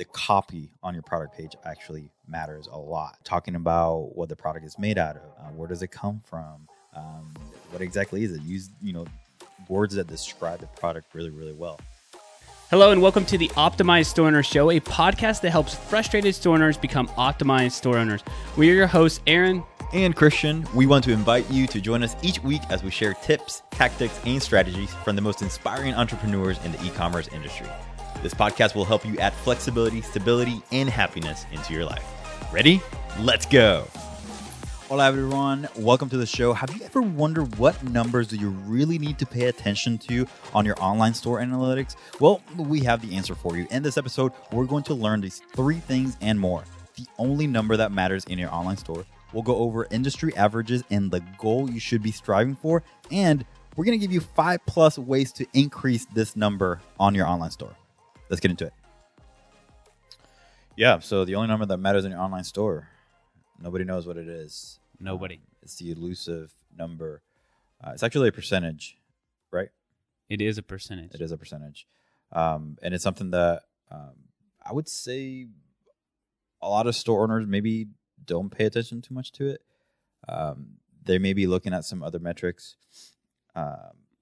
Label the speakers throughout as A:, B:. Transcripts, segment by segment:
A: the copy on your product page actually matters a lot. Talking about what the product is made out of, uh, where does it come from, um, what exactly is it? Use you know words that describe the product really really well.
B: Hello and welcome to the Optimized Store Owner Show, a podcast that helps frustrated store owners become optimized store owners. We are your hosts, Aaron
A: and Christian. We want to invite you to join us each week as we share tips, tactics, and strategies from the most inspiring entrepreneurs in the e-commerce industry. This podcast will help you add flexibility, stability, and happiness into your life. Ready? Let's go. Hola, everyone. Welcome to the show. Have you ever wondered what numbers do you really need to pay attention to on your online store analytics? Well, we have the answer for you. In this episode, we're going to learn these three things and more. The only number that matters in your online store. We'll go over industry averages and the goal you should be striving for. And we're going to give you five plus ways to increase this number on your online store. Let's get into it. Yeah, so the only number that matters in your online store, nobody knows what it is.
B: Nobody.
A: Um, it's the elusive number. Uh, it's actually a percentage, right?
B: It is a percentage.
A: It is a percentage, um, and it's something that um, I would say a lot of store owners maybe don't pay attention too much to it. Um, they may be looking at some other metrics,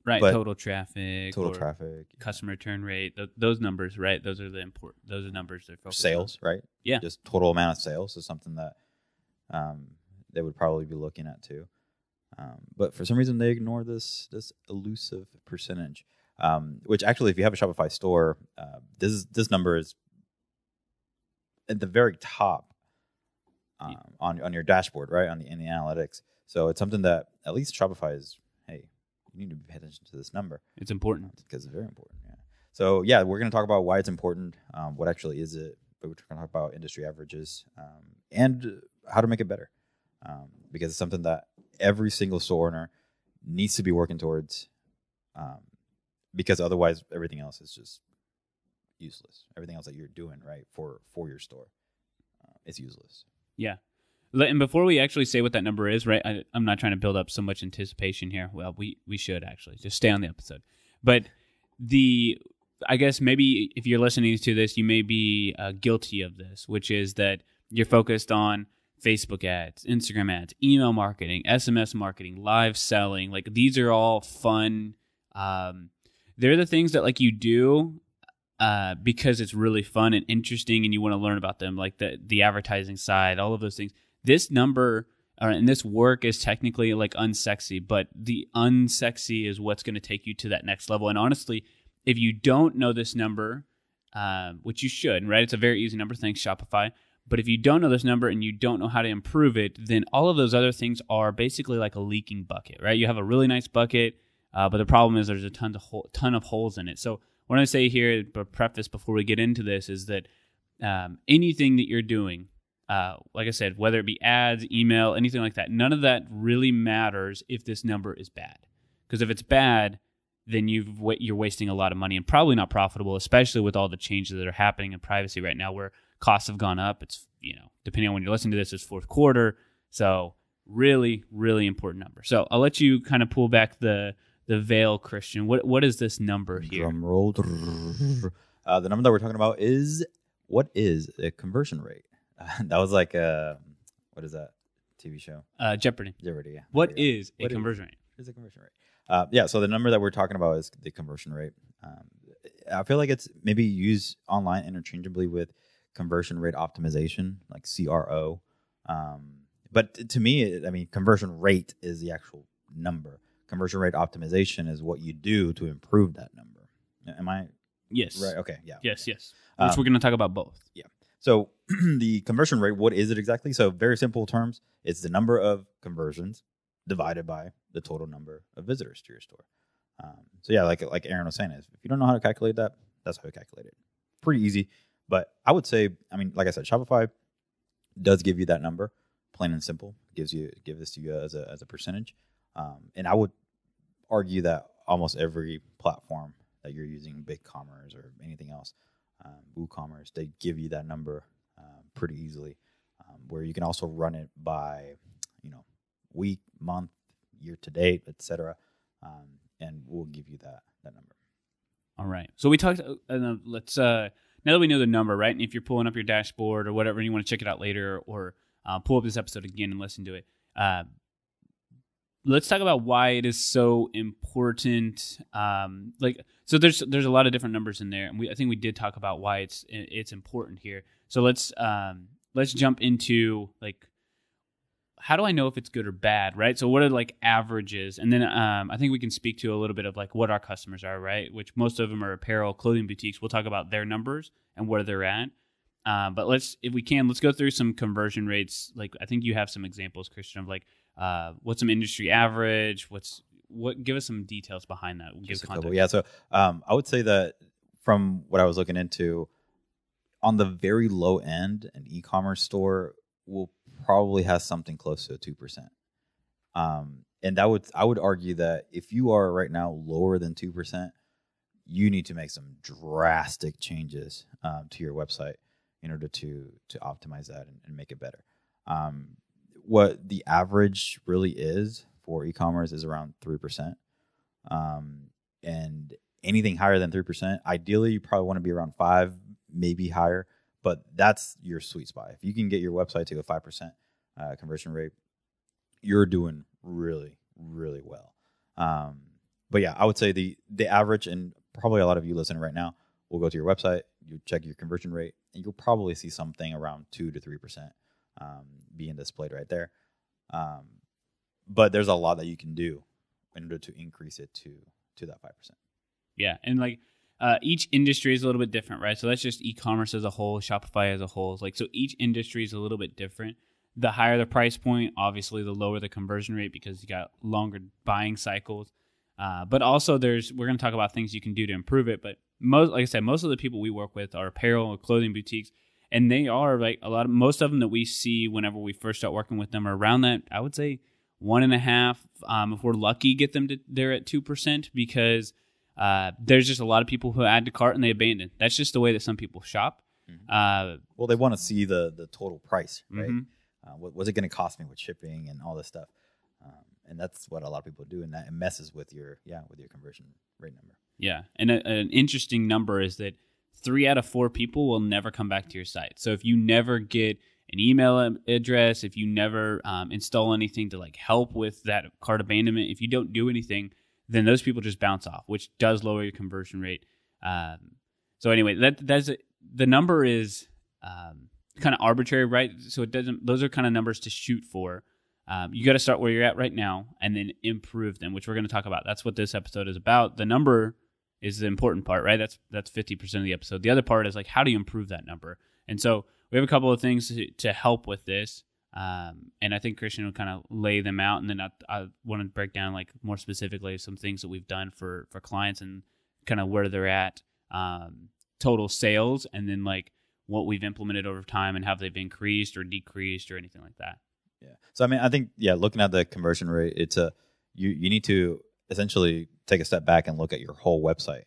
B: right? Total traffic,
A: total traffic,
B: customer return rate. Th- those numbers, right? Those are the important. Those are numbers they're focused
A: sales,
B: on.
A: right?
B: Yeah,
A: just total amount of sales is something that um, they would probably be looking at too. Um, but for some reason, they ignore this this elusive percentage. Um, which actually, if you have a Shopify store, uh, this this number is at the very top um, on on your dashboard, right on the in the analytics. So it's something that at least Shopify is. Need to pay attention to this number.
B: It's important
A: because it's very important. Yeah. So yeah, we're going to talk about why it's important. Um, what actually is it? But we're going to talk about industry averages um, and how to make it better um, because it's something that every single store owner needs to be working towards um, because otherwise everything else is just useless everything else that you're doing right for for your store uh, is useless
B: yeah and before we actually say what that number is right I, i'm not trying to build up so much anticipation here well we we should actually just stay on the episode but the i guess maybe if you're listening to this you may be uh, guilty of this which is that you're focused on Facebook ads, Instagram ads, email marketing, SMS marketing, live selling. Like these are all fun. Um, they're the things that like you do uh, because it's really fun and interesting, and you want to learn about them. Like the the advertising side, all of those things. This number uh, and this work is technically like unsexy, but the unsexy is what's going to take you to that next level. And honestly, if you don't know this number, uh, which you should, right? It's a very easy number. Thanks Shopify. But if you don't know this number and you don't know how to improve it, then all of those other things are basically like a leaking bucket, right? You have a really nice bucket, uh, but the problem is there's a ton of hole, ton of holes in it. So what I say here, but preface before we get into this, is that um, anything that you're doing, uh, like I said, whether it be ads, email, anything like that, none of that really matters if this number is bad. Because if it's bad, then you've you're wasting a lot of money and probably not profitable, especially with all the changes that are happening in privacy right now, where costs have gone up. It's you know depending on when you're listening to this, it's fourth quarter, so really really important number. So I'll let you kind of pull back the the veil, Christian. What what is this number here?
A: Drum roll. Uh, the number that we're talking about is what is a conversion rate? Uh, that was like a what is that TV show?
B: Uh, Jeopardy.
A: Jeopardy. Yeah.
B: What is a what conversion is, rate?
A: Is a conversion rate? Uh, yeah. So the number that we're talking about is the conversion rate. Um, I feel like it's maybe used online interchangeably with conversion rate optimization, like CRO. Um, but to me, I mean, conversion rate is the actual number. Conversion rate optimization is what you do to improve that number. Am I?
B: Yes.
A: Right. Okay. Yeah.
B: Yes. Yes. Which um, we're going to talk about both.
A: Yeah. So the conversion rate, what is it exactly? So very simple terms, it's the number of conversions divided by the total number of visitors to your store. Um, so yeah, like like Aaron was saying, if you don't know how to calculate that, that's how you calculate it. Pretty easy. But I would say, I mean, like I said, Shopify does give you that number, plain and simple. Gives you give this to you as a as a percentage. Um, and I would argue that almost every platform that you're using, BigCommerce or anything else, um, WooCommerce, they give you that number uh, pretty easily. Um, where you can also run it by, you know, week, month, year to date, etc. Um, and we'll give you that that number.
B: All right. So we talked. Uh, let's uh, now that we know the number, right? And if you're pulling up your dashboard or whatever, and you want to check it out later, or uh, pull up this episode again and listen to it. Let's talk about why it is so important. Um, like, so there's there's a lot of different numbers in there, and we I think we did talk about why it's it's important here. So let's um, let's jump into like how do I know if it's good or bad, right? So what are like averages, and then um, I think we can speak to a little bit of like what our customers are, right? Which most of them are apparel, clothing boutiques. We'll talk about their numbers and where they're at. Uh, but let's, if we can, let's go through some conversion rates. Like I think you have some examples, Christian, of like uh, what's some industry average, what's what. Give us some details behind that.
A: Give context. Yeah, so um, I would say that from what I was looking into, on the very low end, an e-commerce store will probably has something close to two percent. Um, and that would I would argue that if you are right now lower than two percent, you need to make some drastic changes um, to your website in order to to optimize that and, and make it better. Um, what the average really is for e-commerce is around three percent, um, and anything higher than three percent, ideally you probably want to be around five, maybe higher. But that's your sweet spot. If you can get your website to a five percent uh, conversion rate, you're doing really, really well. Um, but yeah, I would say the the average, and probably a lot of you listening right now will go to your website, you check your conversion rate, and you'll probably see something around two to three percent um, being displayed right there. Um, but there's a lot that you can do in order to increase it to to that five percent.
B: Yeah, and like uh, each industry is a little bit different, right? So that's just e-commerce as a whole, Shopify as a whole. Like so, each industry is a little bit different. The higher the price point, obviously, the lower the conversion rate because you got longer buying cycles. Uh, but also, there's we're going to talk about things you can do to improve it. But most, like I said, most of the people we work with are apparel or clothing boutiques, and they are like a lot of most of them that we see whenever we first start working with them are around that. I would say one and a half. Um, if we're lucky, get them to they're at two percent because uh, there's just a lot of people who add to cart and they abandon. That's just the way that some people shop.
A: Mm-hmm. Uh, well, they want to see the the total price, right? Mm-hmm. Uh, what was it going to cost me with shipping and all this stuff? Um, and that's what a lot of people do, and that messes with your yeah with your conversion rate number.
B: Yeah, and a, an interesting number is that three out of four people will never come back to your site. So if you never get an email address, if you never um, install anything to like help with that cart abandonment, if you don't do anything, then those people just bounce off, which does lower your conversion rate. Um, so anyway, that that's a, the number is um, kind of arbitrary, right? So it doesn't; those are kind of numbers to shoot for. Um, you got to start where you're at right now and then improve them, which we're going to talk about. That's what this episode is about. The number is the important part, right? That's that's fifty percent of the episode. The other part is like how do you improve that number? And so we have a couple of things to, to help with this. Um, and I think Christian will kind of lay them out, and then I, I want to break down like more specifically some things that we've done for for clients and kind of where they're at, um, total sales, and then like what we've implemented over time and how they've increased or decreased or anything like that.
A: Yeah. So I mean, I think yeah, looking at the conversion rate, it's a you you need to essentially take a step back and look at your whole website.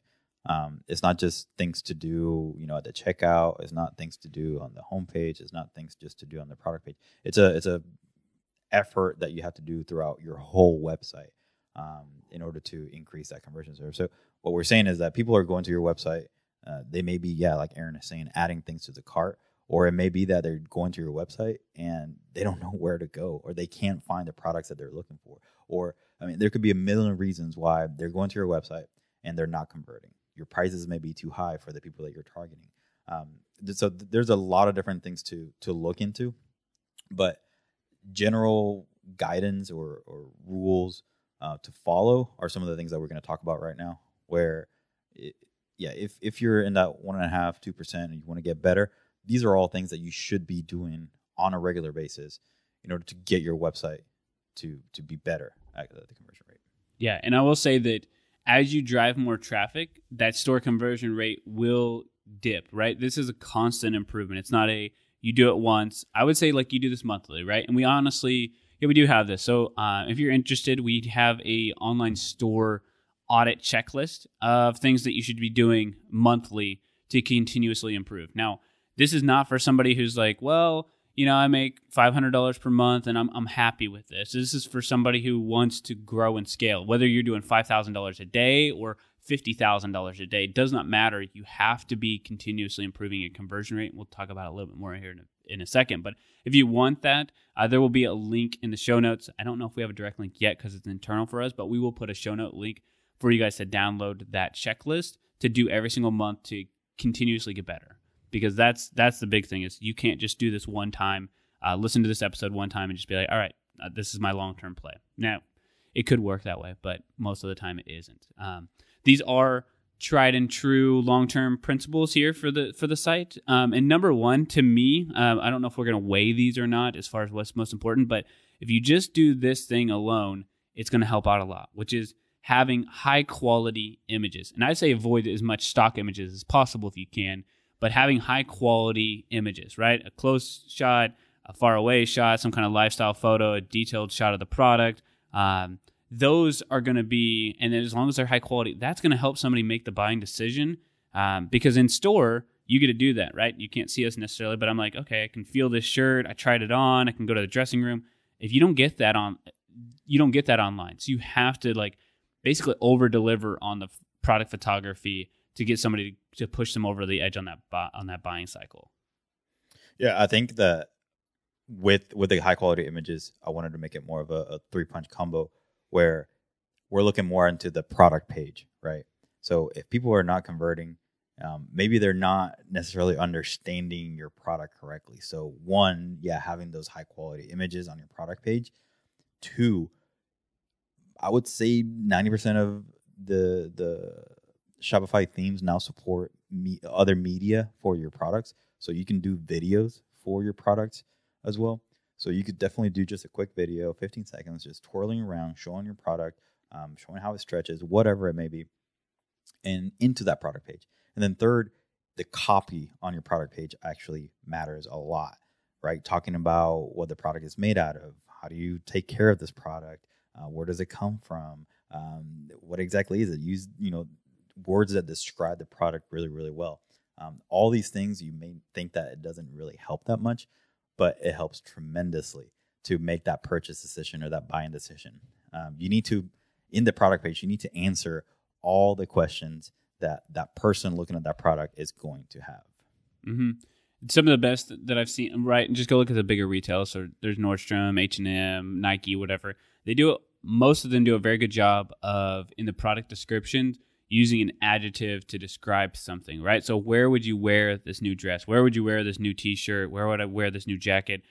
A: Um, it's not just things to do, you know, at the checkout. It's not things to do on the homepage. It's not things just to do on the product page. It's a it's a effort that you have to do throughout your whole website um, in order to increase that conversion rate. So what we're saying is that people are going to your website. Uh, they may be, yeah, like Aaron is saying, adding things to the cart, or it may be that they're going to your website and they don't know where to go, or they can't find the products that they're looking for, or I mean, there could be a million reasons why they're going to your website and they're not converting your prices may be too high for the people that you're targeting. Um, so th- there's a lot of different things to to look into, but general guidance or, or rules uh, to follow are some of the things that we're going to talk about right now. Where, it, yeah, if if you're in that one and a half, two percent, and you want to get better, these are all things that you should be doing on a regular basis in order to get your website to to be better the conversion rate.
B: Yeah, and I will say that as you drive more traffic, that store conversion rate will dip, right? This is a constant improvement. It's not a you do it once. I would say like you do this monthly, right? And we honestly, yeah, we do have this. So uh, if you're interested, we have a online store audit checklist of things that you should be doing monthly to continuously improve. Now, this is not for somebody who's like, well, you know, I make $500 per month and I'm, I'm happy with this. This is for somebody who wants to grow and scale, whether you're doing $5,000 a day or $50,000 a day. It does not matter. You have to be continuously improving your conversion rate. We'll talk about it a little bit more here in a, in a second. But if you want that, uh, there will be a link in the show notes. I don't know if we have a direct link yet because it's internal for us, but we will put a show note link for you guys to download that checklist to do every single month to continuously get better. Because that's that's the big thing is you can't just do this one time, uh, listen to this episode one time and just be like, all right, uh, this is my long term play. Now, it could work that way, but most of the time it isn't. Um, these are tried and true long term principles here for the for the site. Um, and number one, to me, um, I don't know if we're going to weigh these or not as far as what's most important, but if you just do this thing alone, it's going to help out a lot, which is having high quality images. And I say avoid as much stock images as possible if you can, but having high quality images, right? A close shot, a far away shot, some kind of lifestyle photo, a detailed shot of the product. Um, those are going to be, and as long as they're high quality, that's going to help somebody make the buying decision. Um, because in store, you get to do that, right? You can't see us necessarily, but I'm like, okay, I can feel this shirt. I tried it on. I can go to the dressing room. If you don't get that on, you don't get that online. So you have to like basically over deliver on the product photography to get somebody to, to push them over the edge on that bu- on that buying cycle.
A: Yeah, I think that with with the high quality images, I wanted to make it more of a, a three punch combo where we're looking more into the product page, right? So if people are not converting, um, maybe they're not necessarily understanding your product correctly. So one, yeah, having those high quality images on your product page. Two, I would say ninety percent of the the Shopify themes now support me, other media for your products, so you can do videos for your products as well. So you could definitely do just a quick video, 15 seconds, just twirling around, showing your product, um, showing how it stretches, whatever it may be, and into that product page. And then third, the copy on your product page actually matters a lot, right? Talking about what the product is made out of, how do you take care of this product, uh, where does it come from, um, what exactly is it? Use you know words that describe the product really, really well. Um, all these things you may think that it doesn't really help that much, but it helps tremendously to make that purchase decision or that buying decision. Um, you need to, in the product page, you need to answer all the questions that that person looking at that product is going to have.
B: Mm-hmm. Some of the best that I've seen, right? And just go look at the bigger retailers. So there's Nordstrom, H and M, Nike, whatever. They do it. most of them do a very good job of in the product description using an adjective to describe something, right? So where would you wear this new dress? Where would you wear this new T-shirt? Where would I wear this new jacket?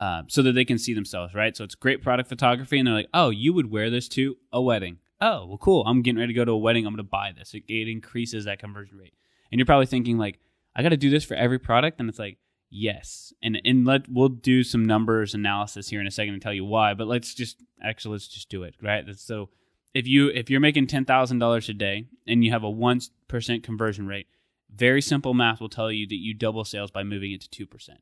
B: Uh, so that they can see themselves, right? So it's great product photography, and they're like, "Oh, you would wear this to a wedding." Oh, well, cool. I'm getting ready to go to a wedding. I'm going to buy this. It, it increases that conversion rate. And you're probably thinking like, "I got to do this for every product," and it's like, yes. And and let we'll do some numbers analysis here in a second and tell you why. But let's just actually let's just do it, right? So if you if you're making ten thousand dollars a day and you have a one percent conversion rate, very simple math will tell you that you double sales by moving it to two percent.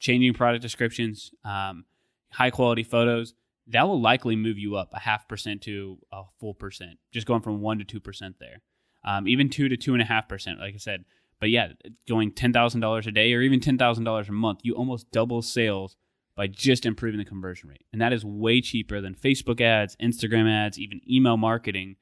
B: Changing product descriptions, um, high quality photos, that will likely move you up a half percent to a full percent. Just going from one to two percent there, um, even two to two and a half percent. Like I said, but yeah, going ten thousand dollars a day or even ten thousand dollars a month, you almost double sales by just improving the conversion rate. And that is way cheaper than Facebook ads, Instagram ads, even email marketing.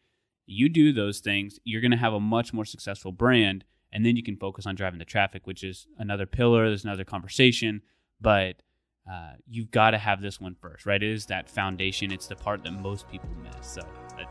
B: You do those things, you're going to have a much more successful brand. And then you can focus on driving the traffic, which is another pillar. There's another conversation. But uh, you've got to have this one first, right? It is that foundation. It's the part that most people miss. So I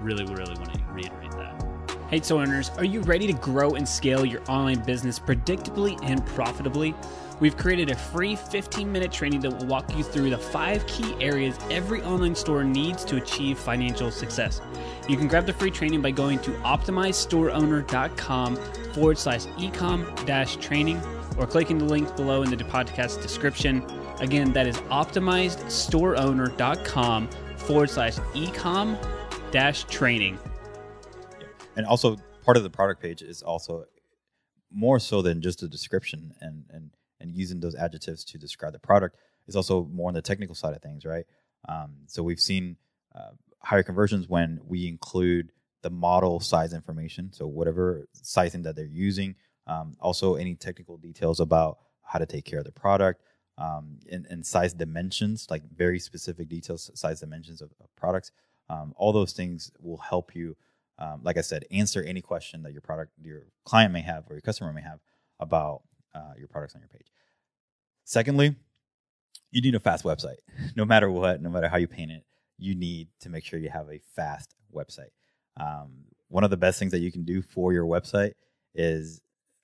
B: really, really want to reiterate that.
C: Hey, so owners, are you ready to grow and scale your online business predictably and profitably? We've created a free 15 minute training that will walk you through the five key areas every online store needs to achieve financial success. You can grab the free training by going to optimizestoreowner.com forward slash ecom dash training or clicking the link below in the podcast description. Again, that is optimizestoreowner.com forward slash ecom dash training.
A: And also, part of the product page is also more so than just a description and and and using those adjectives to describe the product is also more on the technical side of things, right? Um, so we've seen uh, higher conversions when we include the model size information, so whatever sizing that they're using. Um, also, any technical details about how to take care of the product um, and, and, size dimensions, like very specific details, size dimensions of, of products. Um, all those things will help you um, like I said, answer any question that your product, your client may have, or your customer may have about uh, your products on your page. Secondly, you need a fast website. No matter what, no matter how you paint it, you need to make sure you have a fast website. Um, one of the best things that you can do for your website is,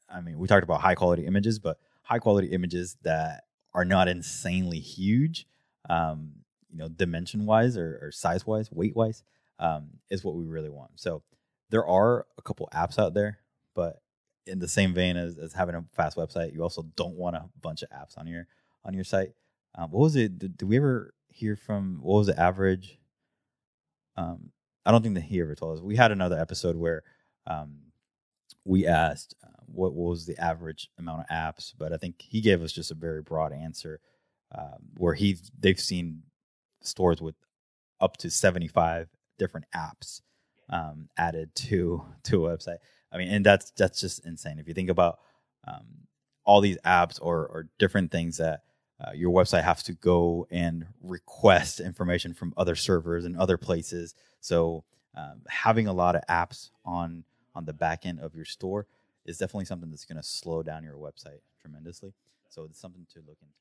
A: I mean, we talked about high quality images, but high quality images that are not insanely huge, um, you know, dimension wise or, or size wise, weight wise, um, is what we really want. So there are a couple apps out there, but in the same vein as, as having a fast website, you also don't want a bunch of apps on your on your site. Um, what was it? Did, did, we ever hear from what was the average? Um, I don't think that he ever told us. We had another episode where um, we asked uh, what, what, was the average amount of apps, but I think he gave us just a very broad answer um, where he they've seen stores with up to seventy five different apps um, added to to a website. I mean, and that's that's just insane. If you think about um, all these apps or or different things that uh, your website has to go and request information from other servers and other places. So um, having a lot of apps on on the back end of your store is definitely something that's going to slow down your website tremendously. So it's something to look into.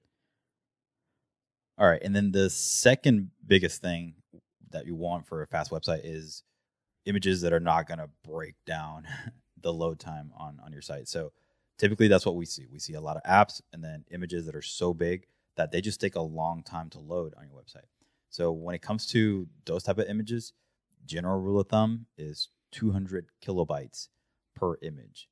A: All right, and then the second biggest thing that you want for a fast website is images that are not going to break down the load time on on your site. So typically that's what we see. We see a lot of apps and then images that are so big that they just take a long time to load on your website. So when it comes to those type of images, general rule of thumb is 200 kilobytes per image.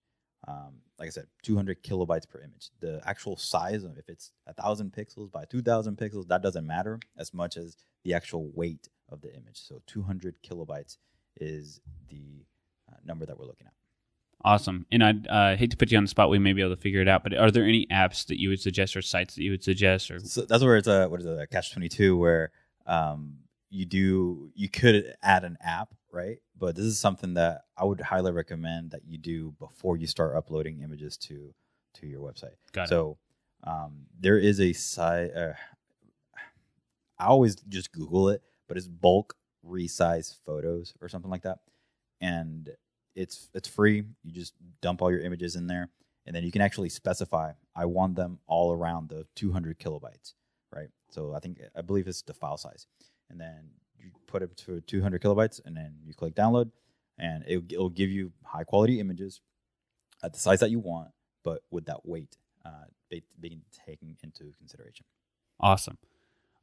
A: Um, like I said, 200 kilobytes per image. The actual size of if it's a thousand pixels by 2,000 pixels, that doesn't matter as much as the actual weight of the image. So 200 kilobytes is the uh, number that we're looking at.
B: Awesome. And I uh, hate to put you on the spot. We may be able to figure it out. But are there any apps that you would suggest or sites that you would suggest? Or
A: so that's where it's a what is it a catch twenty two where um, you do you could add an app right, but this is something that I would highly recommend that you do before you start uploading images to to your website.
B: Got it.
A: So um, there is a site. Uh, I always just Google it, but it's bulk resize photos or something like that, and it's it's free. You just dump all your images in there, and then you can actually specify I want them all around the 200 kilobytes, right? So I think I believe it's the file size, and then you put it to 200 kilobytes, and then you click download, and it, it'll give you high quality images at the size that you want, but with that weight uh, being taken into consideration.
B: Awesome.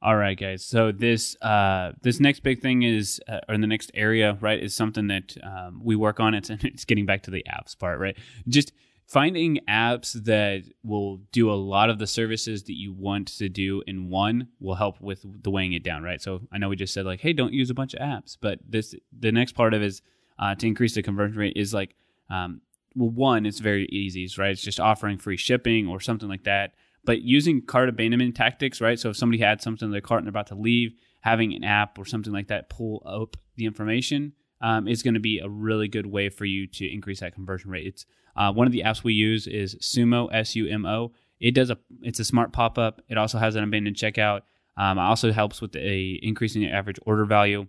B: All right, guys. So this uh, this next big thing is, uh, or the next area, right, is something that um, we work on. It's it's getting back to the apps part, right? Just finding apps that will do a lot of the services that you want to do in one will help with the weighing it down, right? So I know we just said like, hey, don't use a bunch of apps, but this the next part of it is uh, to increase the conversion rate is like, um, well, one, it's very easy, right? It's just offering free shipping or something like that. But using cart abandonment tactics, right? So if somebody had something in their cart and they're about to leave, having an app or something like that pull up the information um, is going to be a really good way for you to increase that conversion rate. It's uh, one of the apps we use is Sumo S U M O. It does a it's a smart pop up. It also has an abandoned checkout. Um, it also helps with a increasing the average order value.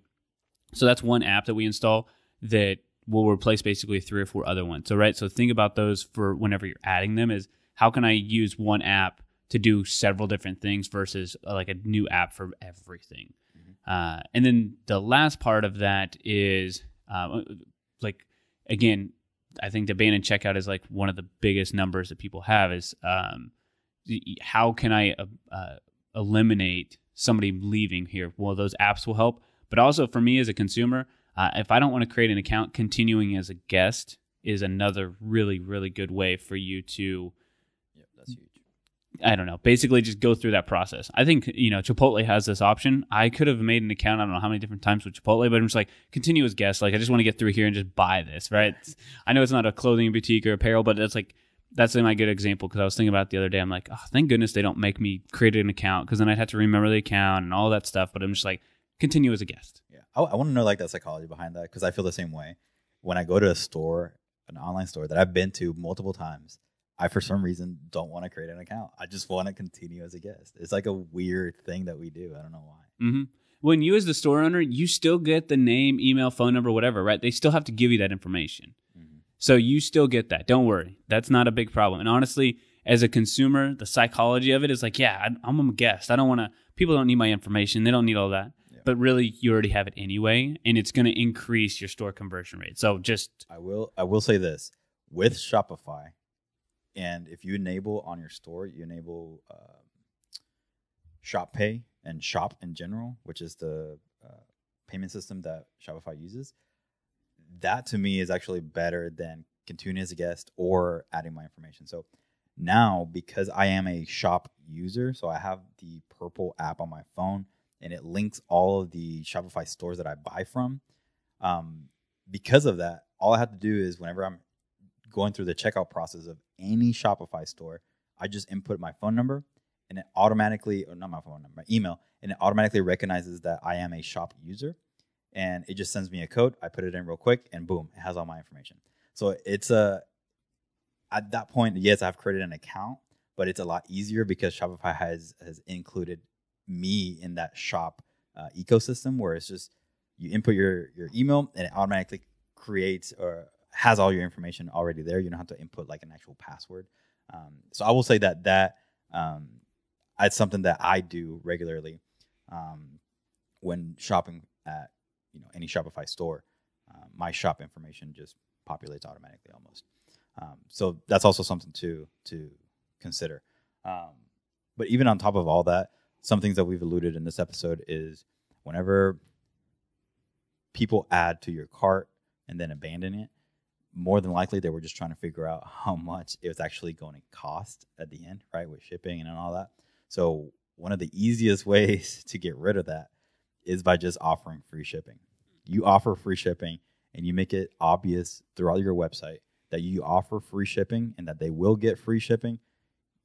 B: So that's one app that we install that will replace basically three or four other ones. So right, so think about those for whenever you're adding them. Is how can I use one app to do several different things versus uh, like a new app for everything. Mm-hmm. Uh, and then the last part of that is uh, like again, I think the abandoned checkout is like one of the biggest numbers that people have is um, how can I uh, uh, eliminate somebody leaving here? Well, those apps will help, but also for me as a consumer, uh, if I don't want to create an account, continuing as a guest is another really really good way for you to I don't know. Basically, just go through that process. I think you know Chipotle has this option. I could have made an account. I don't know how many different times with Chipotle, but I'm just like continue as guest. Like I just want to get through here and just buy this. Right? I know it's not a clothing boutique or apparel, but it's like that's my good example because I was thinking about the other day. I'm like, oh, thank goodness they don't make me create an account because then I'd have to remember the account and all that stuff. But I'm just like continue as a guest.
A: Yeah, I, I want to know like that psychology behind that because I feel the same way when I go to a store, an online store that I've been to multiple times I for some reason don't want to create an account. I just want to continue as a guest. It's like a weird thing that we do. I don't know why.
B: Mm-hmm. when you as the store owner, you still get the name, email, phone number, whatever, right? They still have to give you that information.
A: Mm-hmm.
B: So you still get that. Don't worry. That's not a big problem. And honestly, as a consumer, the psychology of it is like, yeah, I'm a guest. I don't want to, people don't need my information. They don't need all that.
A: Yeah.
B: But really, you already have it anyway, and it's going to increase your store conversion rate. So just,
A: I will I will say this with Shopify, and if you enable on your store, you enable uh, Shop Pay and Shop in general, which is the uh, payment system that Shopify uses. That to me is actually better than continuing as a guest or adding my information. So now, because I am a shop user, so I have the purple app on my phone and it links all of the Shopify stores that I buy from. Um, because of that, all I have to do is whenever I'm going through the checkout process of any Shopify store, I just input my phone number and it automatically, or not my phone number, my email, and it automatically recognizes that I am a shop user. And it just sends me a code. I put it in real quick and boom, it has all my information. So it's a, at that point, yes, I've created an account, but it's a lot easier because Shopify has has included me in that shop uh, ecosystem where it's just you input your your email and it automatically creates or has all your information already there. You don't have to input like an actual password. Um, so I will say that that um, it's something that I do regularly um, when shopping at you know any Shopify store. Uh, my shop information just populates automatically almost. Um, so that's also something to to consider. Um, but even on top of all that, some things that we've alluded in this episode is whenever people add to your cart and then abandon it, more than likely they were just trying to figure out how much it was actually going to cost at the end, right, with shipping and all that. So one of the easiest ways to get rid of that is by just offering free shipping. You offer free shipping and you make it obvious throughout your website that you offer free shipping and that they will get free shipping,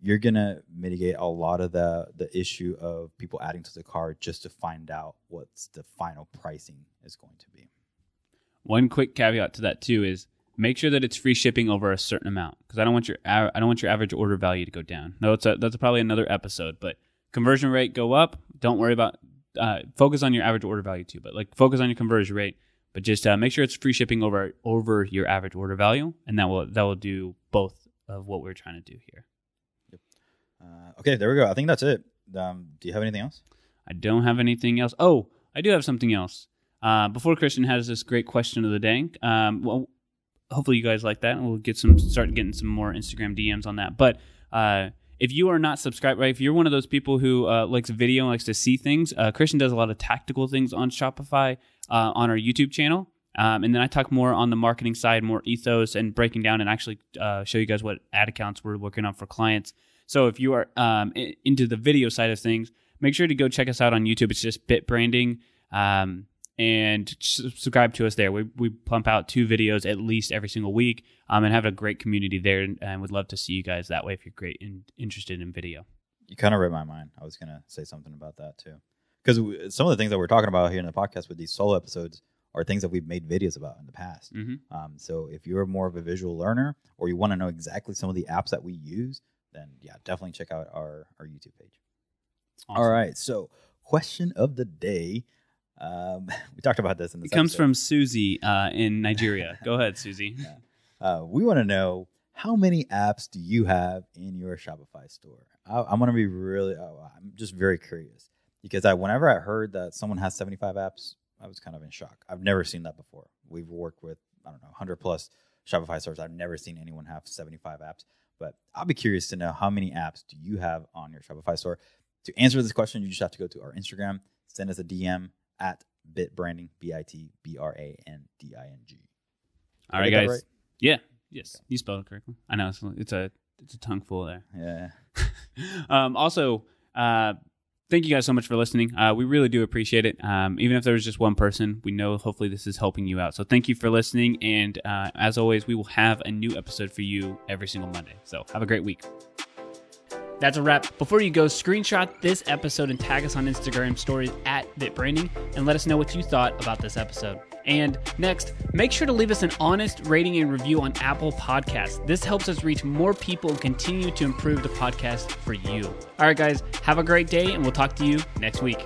A: you're gonna mitigate a lot of the the issue of people adding to the cart just to find out what's the final pricing is going to be.
B: one quick caveat to that too is make sure that it's free shipping over a certain amount because I don't want your I don't want your average order value to go down. No, it's a, that's probably another episode, but conversion rate go up. Don't worry about uh, focus on your average order value too, but like focus on your conversion rate. But just uh, make sure it's free shipping over over your average order value, and that will that will do both of what we're trying to do here.
A: Uh, okay, there we go. I think that's it. Um, do you have anything else?
B: I don't have anything else. Oh, I do have something else. Uh, before Christian has this great question of the day, um, well, hopefully you guys like that, and we'll get some start getting some more Instagram DMs on that. But uh, if you are not subscribed, right, if you're one of those people who uh, likes video, likes to see things, uh, Christian does a lot of tactical things on Shopify uh, on our YouTube channel. Um, and then I talk more on the marketing side, more ethos and breaking down and actually uh, show you guys what ad accounts we're working on for clients. So if you are um, into the video side of things, make sure to go check us out on YouTube. It's just Bit Branding, um, and subscribe to us there. We we pump out two videos at least every single week, um, and have a great community there, and, and would love to see you guys that way if you're great and interested in video.
A: You kind of read my mind. I was gonna say something about that too, because some of the things that we're talking about here in the podcast with these solo episodes are things that we've made videos about in the past.
B: hmm
A: Um, so if you're more of a visual learner or you want to know exactly some of the apps that we use, then yeah, definitely check out our our YouTube page. All right. So question of the day. Um, we talked about this in the
B: It comes from Susie uh, in Nigeria. Go ahead, Susie.
A: Uh, we want to know how many apps do you have in your Shopify store? I, I'm going to be really. Uh, I'm just very curious because I, whenever I heard that someone has 75 apps, I was kind of in shock. I've never seen that before. We've worked with I don't know 100 plus Shopify stores. I've never seen anyone have 75 apps. But I'll be curious to know how many apps do you have on your Shopify store. To answer this question, you just have to go to our Instagram, send us a DM at bitbranding, B I T B R A N D I N G.
B: All
A: Did I
B: right,
A: get that
B: guys.
A: right?
B: Yeah. Yes, you spelled it correctly. I know it's, it's a it's a tongue full there.
A: Yeah.
B: um, also, uh, thank you guys so much for listening. Uh, we really do appreciate it. Um, even if there was just one person, we know hopefully this is helping you out. So thank you for listening. And uh, as always, we will have a new episode for you every single Monday. So have a great week.
C: That's a wrap. Before you go, screenshot this episode and tag us on Instagram stories at BitBranding and let us know what you thought about this episode. And next, make sure to leave us an honest rating and review on Apple Podcasts. This helps us reach more people and continue to improve the podcast for you. All right, guys, have a great day, and we'll talk to you next week.